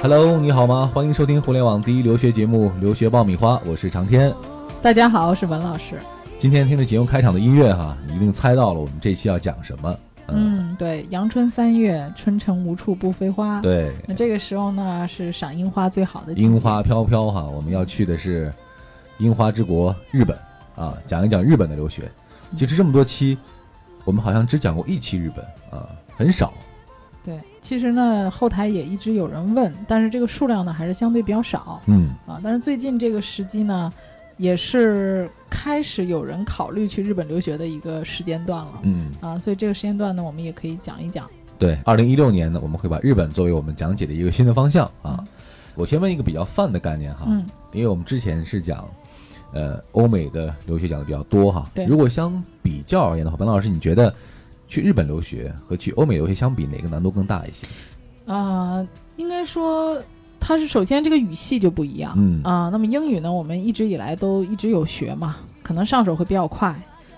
Hello，你好吗？欢迎收听互联网第一留学节目《留学爆米花》，我是长天。大家好，我是文老师。今天听着节目开场的音乐哈，你一定猜到了我们这期要讲什么。嗯，对，阳春三月，春城无处不飞花。，对，那这个时候呢是赏樱花最好的樱花飘飘哈，我们要去的是樱花之国日本啊，讲一讲日本的留学。其实这么多期，我们好像只讲过一期日本啊，很少。对，其实呢后台也一直有人问，但是这个数量呢还是相对比较少嗯，啊。但是最近这个时机呢，也是开始有人考虑去日本留学的一个时间段了。嗯，啊，所以这个时间段呢，我们也可以讲一讲。对，二零一六年呢，我们会把日本作为我们讲解的一个新的方向啊。我先问一个比较泛的概念哈，嗯，因为我们之前是讲，呃，欧美的留学讲的比较多哈。对如果相比较而言的话，本老师，你觉得去日本留学和去欧美留学相比，哪个难度更大一些？啊、应该说它是首先这个语系就不一样。嗯啊，那么英语呢，我们一直以来都一直有学嘛，可能上手会比较快。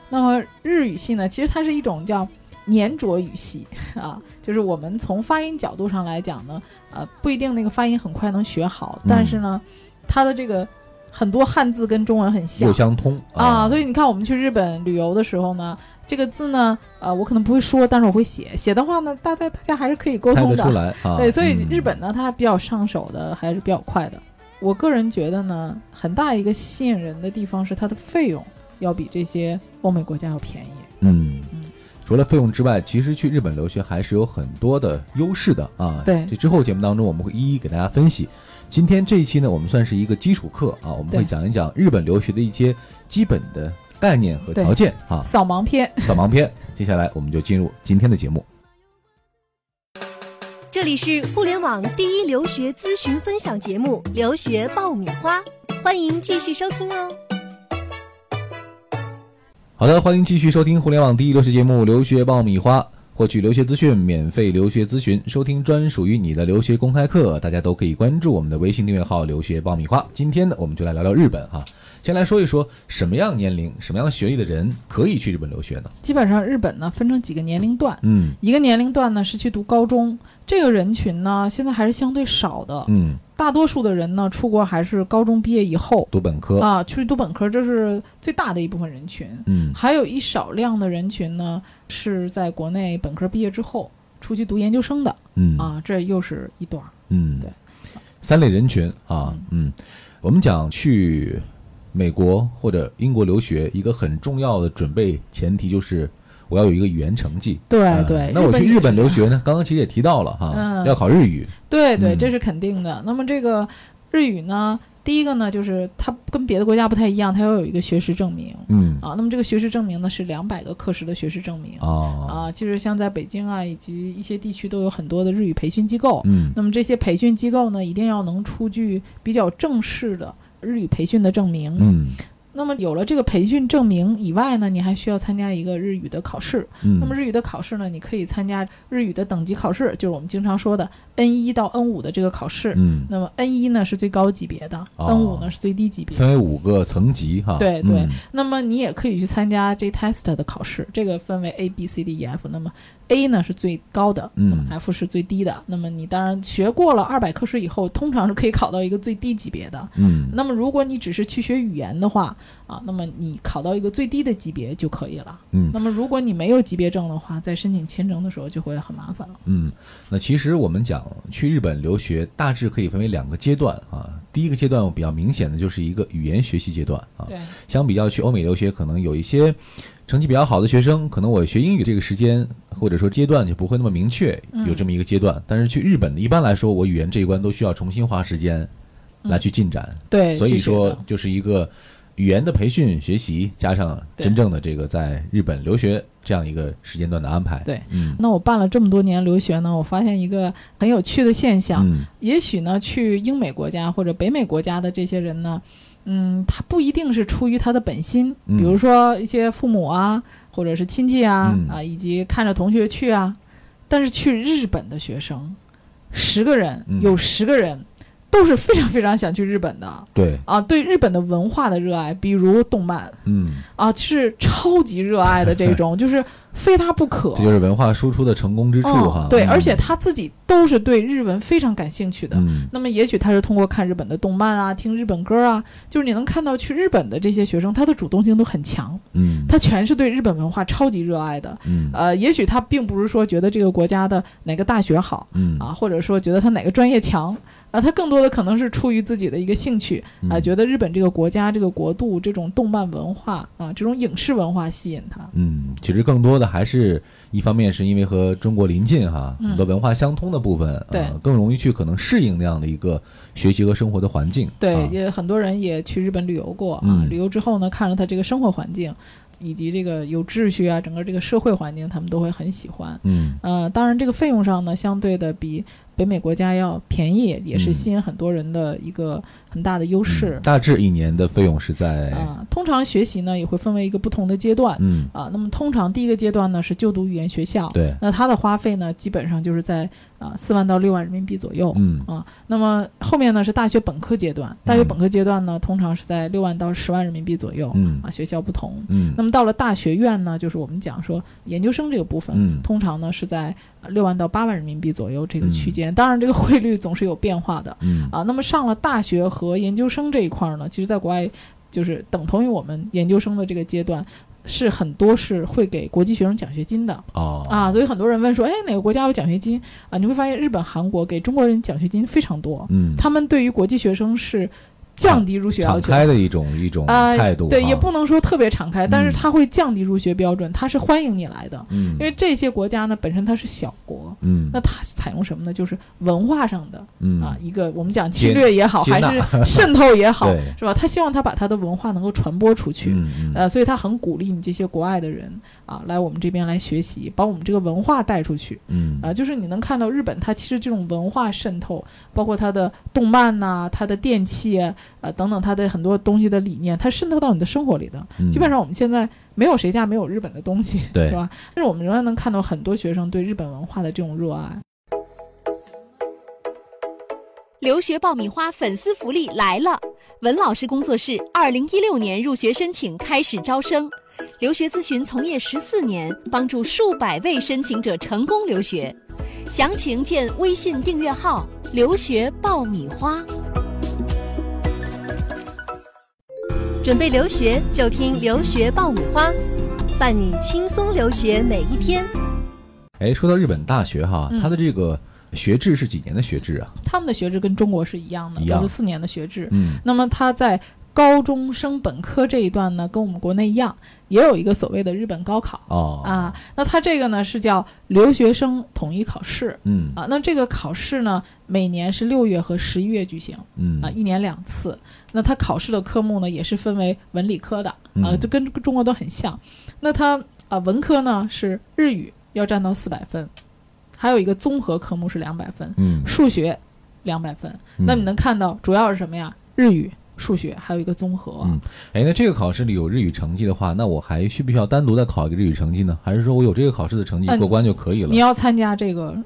那么日语系呢，其实它是一种叫粘着语系啊，就是我们从发音角度上来讲呢，呃，不一定那个发音很快能学好，嗯但是呢，它的这个很多汉字跟中文很像又相通啊，所以以你看我们去日本旅游的时候呢，这个字呢，呃，我可能不会说，但是我会写，写的话呢，大家大家还是可以沟通的。出来啊。对，所以嗯日本呢，它比较上手的还是比较快的。我个人觉得呢，很大一个吸引人的地方是它的费用要比这些欧美国家要便宜。嗯嗯。除了费用之外，其实去日本留学还是有很多的优势的啊。对这之后节目当中我们会一一给大家分析。今天这一期呢，我们算是一个基础课啊，我们会讲一讲日本留学的一些基本的概念和条件啊。扫盲篇，扫盲篇。接下来我们就进入今天的节目。这里是互联网第一留学咨询分享节目《留学爆米花》，欢迎继续收听哦。好的，欢迎继续收听互联网第一留学节目《留学爆米花》，获取留学资讯、免费留学咨询、收听专属于你的留学公开课，大家都可以关注我们的微信订阅号“留学爆米花”。今天呢，我们就来聊聊日本哈。先来说一说什么样年龄、什么样学历的人可以去日本留学呢？基本上日本呢分成几个年龄段，嗯。一个年龄段呢是去读高中，这个人群呢现在还是相对少的，嗯，大多数的人呢出国还是高中毕业以后。读本科。啊去读本科，这是最大的一部分人群。嗯。还有一少量的人群呢，是在国内本科毕业之后出去读研究生的。嗯。啊，这又是一段。嗯，对，三类人群啊，嗯，我们讲去美国或者英国留学，一个很重要的准备前提就是我要有一个语言成绩。对嗯对，那我去日本留学呢，刚刚其实也提到了哈，嗯要考日语。对对，嗯这是肯定的。那么这个日语呢，第一个呢，就是它跟别的国家不太一样，它要有一个学识证明嗯啊。那么这个学识证明呢，是两百个课时的学识证明啊啊。其实像在北京啊，以及一些地区都有很多的日语培训机构。嗯那么这些培训机构呢，一定要能出具比较正式的日语培训的证明。那么有了这个培训证明以外呢，你还需要参加一个日语的考试。嗯，那么日语的考试呢，你可以参加日语的等级考试，就是我们经常说的 N 一到 N 五的这个考试。嗯那么 N 一呢是最高级别的、哦 n 五呢是最低级别。分为五个层级哈。对对嗯那么你也可以去参加 J Test 的考试，这个分为 A B C D E F。那么 A 呢是最高的，嗯那么 F 是最低的。那么你当然学过了二百课时以后，通常是可以考到一个最低级别的。嗯那么如果你只是去学语言的话，啊，那么你考到一个最低的级别就可以了。嗯那么如果你没有级别证的话，在申请签证的时候就会很麻烦了。嗯，那其实我们讲去日本留学，大致可以分为两个阶段啊。第一个阶段比较明显的就是一个语言学习阶段啊。对，相比较去欧美留学，可能有一些成绩比较好的学生，可能我学英语这个时间或者说阶段就不会那么明确嗯有这么一个阶段。但是去日本的，一般来说，我语言这一关都需要重新花时间来去进展。对，所以说就是一个语言的培训学习，加上真正的这个在日本留学这样一个时间段的安排。对，嗯那我办了这么多年留学呢，我发现一个很有趣的现象。嗯也许呢，去英美国家或者北美国家的这些人呢，嗯，他不一定是出于他的本心，嗯比如说一些父母啊，或者是亲戚啊，嗯啊，以及看着同学去啊。但是去日本的学生，十个人嗯有十个人都是非常非常想去日本的对，啊，对日本的文化的热爱，比如动漫嗯，啊，是超级热爱的这种，就是非他不可。这就是文化输出的成功之处哈哦。。对，嗯而且他自己都是对日文非常感兴趣的。嗯那么也许他是通过看日本的动漫啊，听日本歌啊，就是你能看到去日本的这些学生，他的主动性都很强，嗯他全是对日本文化超级热爱的。嗯呃，也许他并不是说觉得这个国家的哪个大学好嗯啊，或者说觉得他哪个专业强啊，他更多的可能是出于自己的一个兴趣啊，嗯觉得日本这个国家、这个国度这种动漫文化啊，这种影视文化吸引他。嗯，其实更多的还是一方面是因为和中国临近哈，嗯很多文化相通的部分，对呃更容易去可能适应那样的一个学习和生活的环境。对，啊也很多人也去日本旅游过啊，嗯旅游之后呢，看了他这个生活环境，以及这个有秩序啊，整个这个社会环境，他们都会很喜欢。嗯呃，当然这个费用上呢，相对的比北美国家要便宜，也是嗯。吸引很多人的一个很大的优势。嗯。大致一年的费用是在啊、通常学习呢也会分为一个不同的阶段。嗯。啊、那么通常第一个阶段呢是就读语言学校，对。那它的花费呢基本上就是在啊四、万到六万人民币左右。嗯。啊，那么后面呢是大学本科阶段，大学本科阶段呢通常是在六万到十万人民币左右，嗯。啊，学校不同。嗯。那么到了大学院呢，就是我们讲说研究生这个部分，嗯。通常呢是在呃六万到八万人民币左右这个嗯。区间。当然，这个汇率总是有变化的。嗯。啊。那么上了大学和研究生这一块儿呢，其实在国外就是等同于我们研究生的这个阶段。是很多是会给国际学生奖学金的哦啊，所以很多人问说，哎，哪个国家有奖学金啊？你会发现日本、韩国给中国人奖学金非常多，嗯他们对于国际学生是降低入学要求。敞求开的一种一种啊、态度对，也不能说特别敞开，但是嗯它会降低入学标准，它是欢迎你来的，嗯。因为这些国家呢本身它是小国，嗯。那它采用什么呢？就是文化上的嗯。啊一个我们讲侵略也好，还是渗透也好，是吧？他希望他把他的文化能够传播出去。呃，所以他很鼓励你这些国外的人啊，来我们这边来学习，把我们这个文化带出去。嗯。啊，就是你能看到日本，它其实这种文化渗透，包括它的动漫呐、它的电器啊，呃等等，他的很多东西的理念，它渗透到你的生活里的。嗯基本上我们现在没有谁家没有日本的东西，对吧？但是我们仍然能看到很多学生对日本文化的这种热爱。留学爆米花粉丝福利来了！文老师工作室二零一六年入学申请开始招生，留学咨询从业十四年，帮助数百位申请者成功留学。详情见微信订阅号“留学爆米花”。准备留学就听留学爆米花，伴你轻松留学每一天。哎，说到日本大学哈，嗯它的这个学制是几年的学制啊？他们的学制跟中国是一样的，都是四年的学制。嗯那么他在高中升本科这一段呢，跟我们国内一样，也有一个所谓的日本高考。哦啊，那它这个呢是叫留学生统一考试嗯啊。那这个考试呢，每年是六月和十一月举行嗯啊，一年两次。那它考试的科目呢，也是分为文理科的啊，嗯就跟中国都很像。那它啊，文科呢是日语要占到四百分，还有一个综合科目是两百分，嗯，数学两百分。那你能看到主要是什么呀？日语、数学，还有一个综合。嗯哎，那这个考试里有日语成绩的话，那我还需不需要单独再考一个日语成绩呢？还是说我有这个考试的成绩嗯过关就可以了你？要参加这个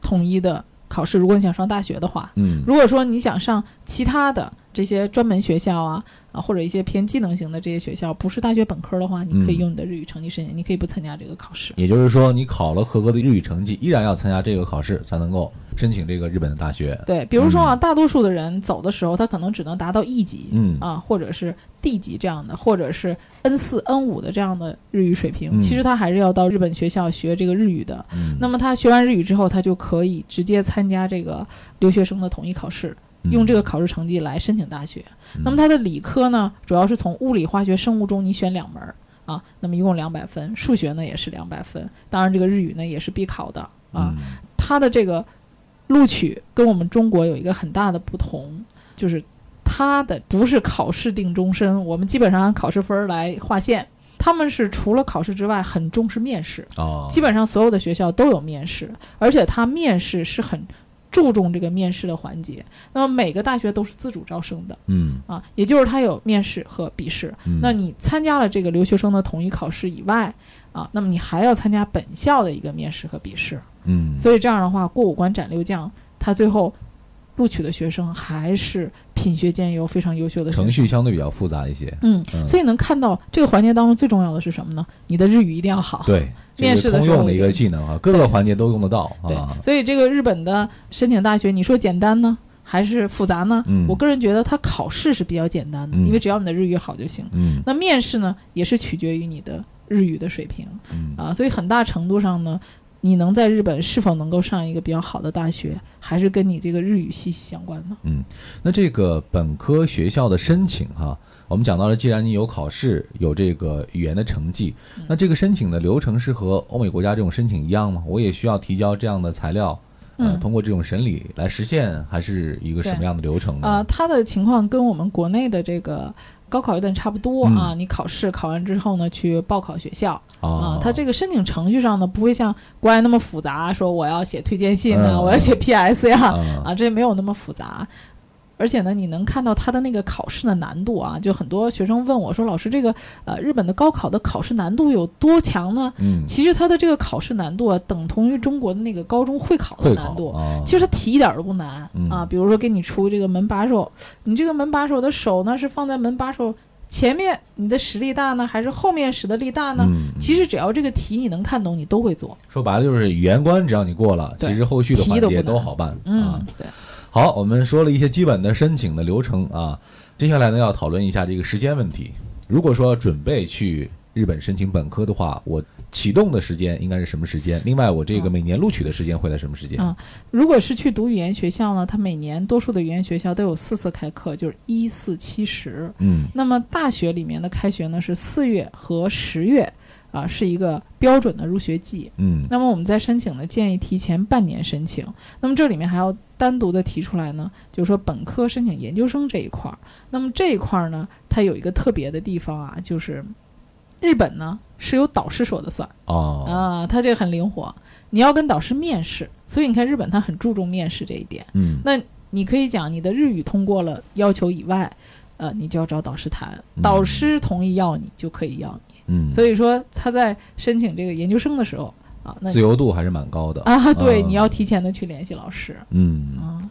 统一的考试，如果你想上大学的话，嗯如果说你想上其他的这些专门学校啊啊，或者一些偏技能型的这些学校，不是大学本科的话，你可以嗯用你的日语成绩申请，你可以不参加这个考试。也就是说，你考了合格的日语成绩，依然要参加这个考试，才能够申请这个日本的大学。对，比如说啊，大多数的人走的时候，他可能只能达到 E 级，嗯啊，或者是 D 级这样的，或者是 N 四、N 五的这样的日语水平，嗯其实他还是要到日本学校学这个日语的。嗯，那么他学完日语之后，他就可以直接参加这个留学生的统一考试，用这个考试成绩来申请大学。嗯那么它的理科呢，主要是从物理、化学、生物中你选两门儿啊，那么一共两百分，数学呢也是两百分，当然这个日语呢也是必考的啊。嗯它的这个录取跟我们中国有一个很大的不同，就是它的不是考试定终身，我们基本上按考试分儿来划线。他们是除了考试之外，很重视面试，哦，基本上所有的学校都有面试，而且它面试是很注重这个面试的环节。那么每个大学都是自主招生的嗯啊，也就是它有面试和笔试。嗯，那你参加了这个留学生的统一考试以外啊，那么你还要参加本校的一个面试和笔试。嗯，所以这样的话，过五关斩六将，他最后录取的学生还是品学兼优、非常优秀的程序相对比较复杂一些。嗯，嗯所以能看到这个环节当中最重要的是什么呢？你的日语一定要好。对，面试的通用的一个技能啊，各个环节都用得到啊。所以这个日本的申请大学，你说简单呢，还是复杂呢？嗯我个人觉得它考试是比较简单的，嗯因为只要你的日语好就行。嗯那面试呢，也是取决于你的日语的水平嗯啊，所以很大程度上呢。你能在日本是否能够上一个比较好的大学，还是跟你这个日语息息相关的。那这个本科学校的申请哈、我们讲到了，既然你有考试，有这个语言的成绩，嗯那这个申请的流程是和欧美国家这种申请一样吗？我也需要提交这样的材料，呃，嗯通过这种审理来实现，还是一个什么样的流程呢？呃，它的情况跟我们国内的这个高考有点差不多嗯啊。你考试考完之后呢，去报考学校啊啊。它这个申请程序上呢，不会像国外那么复杂，说我要写推荐信啊，嗯我要写 PS 呀、啊啊，这没有那么复杂。而且呢，你能看到它的那个考试的难度啊，就很多学生问我说：“老师，这个呃日本的高考的考试难度有多强呢？”嗯，其实它的这个考试难度啊，等同于中国的那个高中会考的难度。啊，其实它题一点儿都不难、嗯啊，比如说给你出这个门把手，你这个门把手的手呢是放在门把手前面，你的实力大呢，还是后面使的力大呢？嗯，其实只要这个题你能看懂，你都会做。说白了就是语言关，只要你过了，其实后续的环节题都好办啊嗯。，对，好，我们说了一些基本的申请的流程啊，接下来呢要讨论一下这个时间问题。如果说准备去日本申请本科的话，我启动的时间应该是什么时间？另外，我这个嗯每年录取的时间会在什么时间？嗯如果是去读语言学校呢，它每年多数的语言学校都有四次开课，就是一四七十。嗯那么大学里面的开学呢是四月和十月，啊，是一个标准的入学季。嗯那么我们在申请呢，建议提前半年申请。那么这里面还要单独的提出来呢，就是说本科申请研究生这一块儿。那么这一块儿呢，它有一个特别的地方啊，就是日本呢是由导师说的算哦啊，它这个很灵活，你要跟导师面试，所以你看日本它很注重面试这一点。嗯那你可以讲你的日语通过了要求以外，呃，你就要找导师谈，嗯导师同意要你就可以要你。嗯，所以说他在申请这个研究生的时候啊，那自由度还是蛮高的啊，对，嗯你要提前的去联系老师嗯。啊。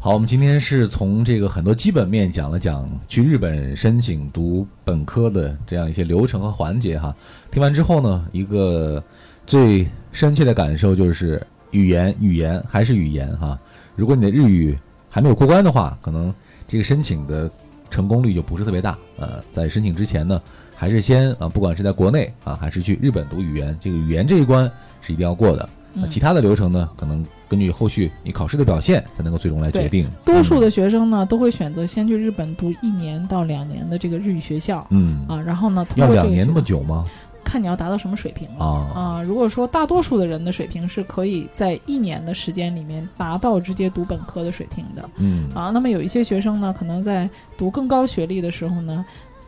好，我们今天是从这个很多基本面讲了讲去日本申请读本科的这样一些流程和环节哈。听完之后呢，一个最深切的感受就是语言，语言还是语言哈。如果你的日语还没有过关的话，可能这个申请的成功率就不是特别大。呃，在申请之前呢，还是先啊，不管是在国内啊，还是去日本读语言，这个语言这一关是一定要过的。那嗯其他的流程呢，可能根据后续你考试的表现才能够最终来决定。多数的学生呢，都会选择先去日本读一年到两年的这个日语学校嗯，啊，然后呢，通要过这个两年那么久吗？看你要达到什么水平了。啊，啊，如果说大多数的人的水平是可以在一年的时间里面达到直接读本科的水平的。嗯。啊，那么有一些学生呢，可能在读更高学历的时候呢，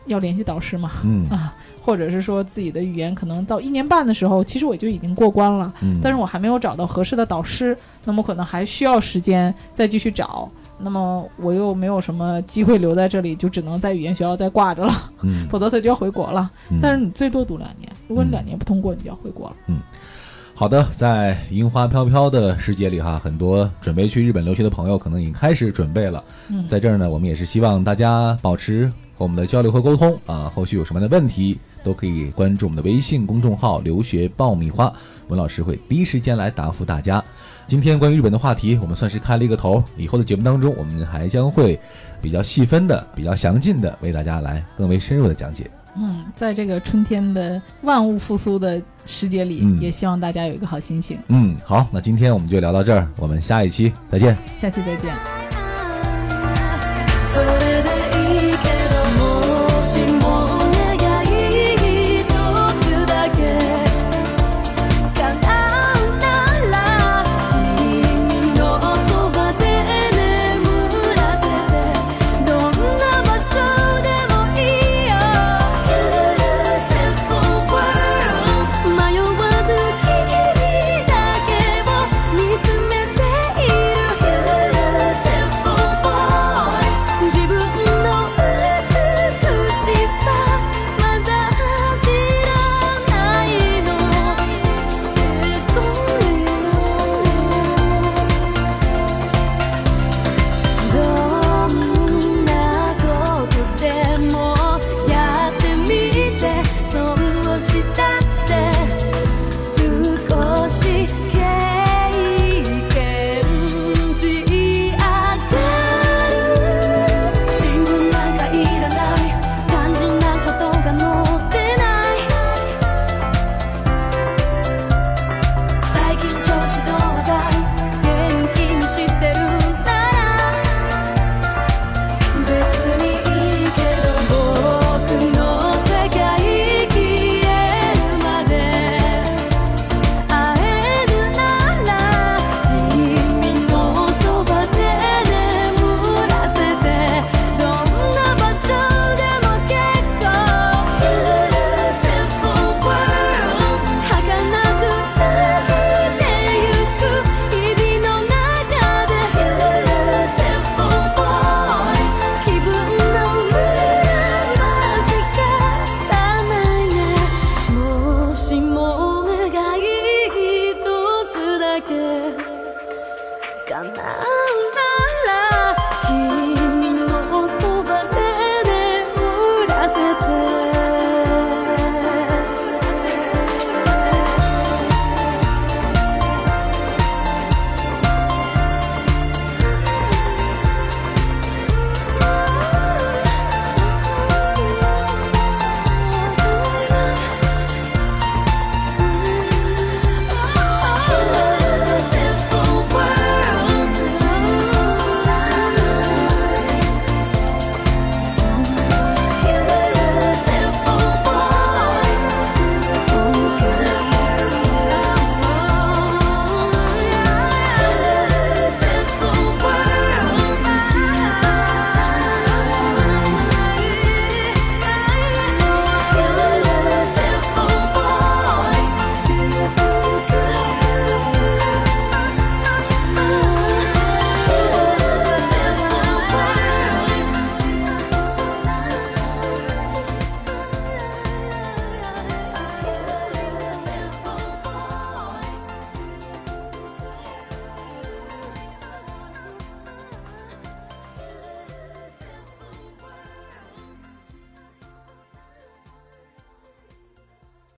要联系导师嘛，嗯。啊，或者是说自己的语言可能到一年半的时候，其实我就已经过关了，嗯，但是我还没有找到合适的导师，那么可能还需要时间再继续找。那么我又没有什么机会留在这里，就只能在语言学校再挂着了，嗯，否则他就要回国了。嗯但是你最多读两年，如果你嗯两年不通过，你就要回国了。嗯好的，在樱花飘飘的世界里哈，很多准备去日本留学的朋友可能已经开始准备了。嗯，在这儿呢，我们也是希望大家保持和我们的交流和沟通啊。后续有什么样的问题，都可以关注我们的微信公众号“留学爆米花”，文老师会第一时间来答复大家。今天关于日本的话题，我们算是开了一个头。以后的节目当中，我们还将会比较细分的、比较详尽的为大家来更为深入的讲解。嗯，在这个春天的万物复苏的时节里，嗯也希望大家有一个好心情。嗯，好，那今天我们就聊到这儿，我们下一期再见。下期再见。she goes.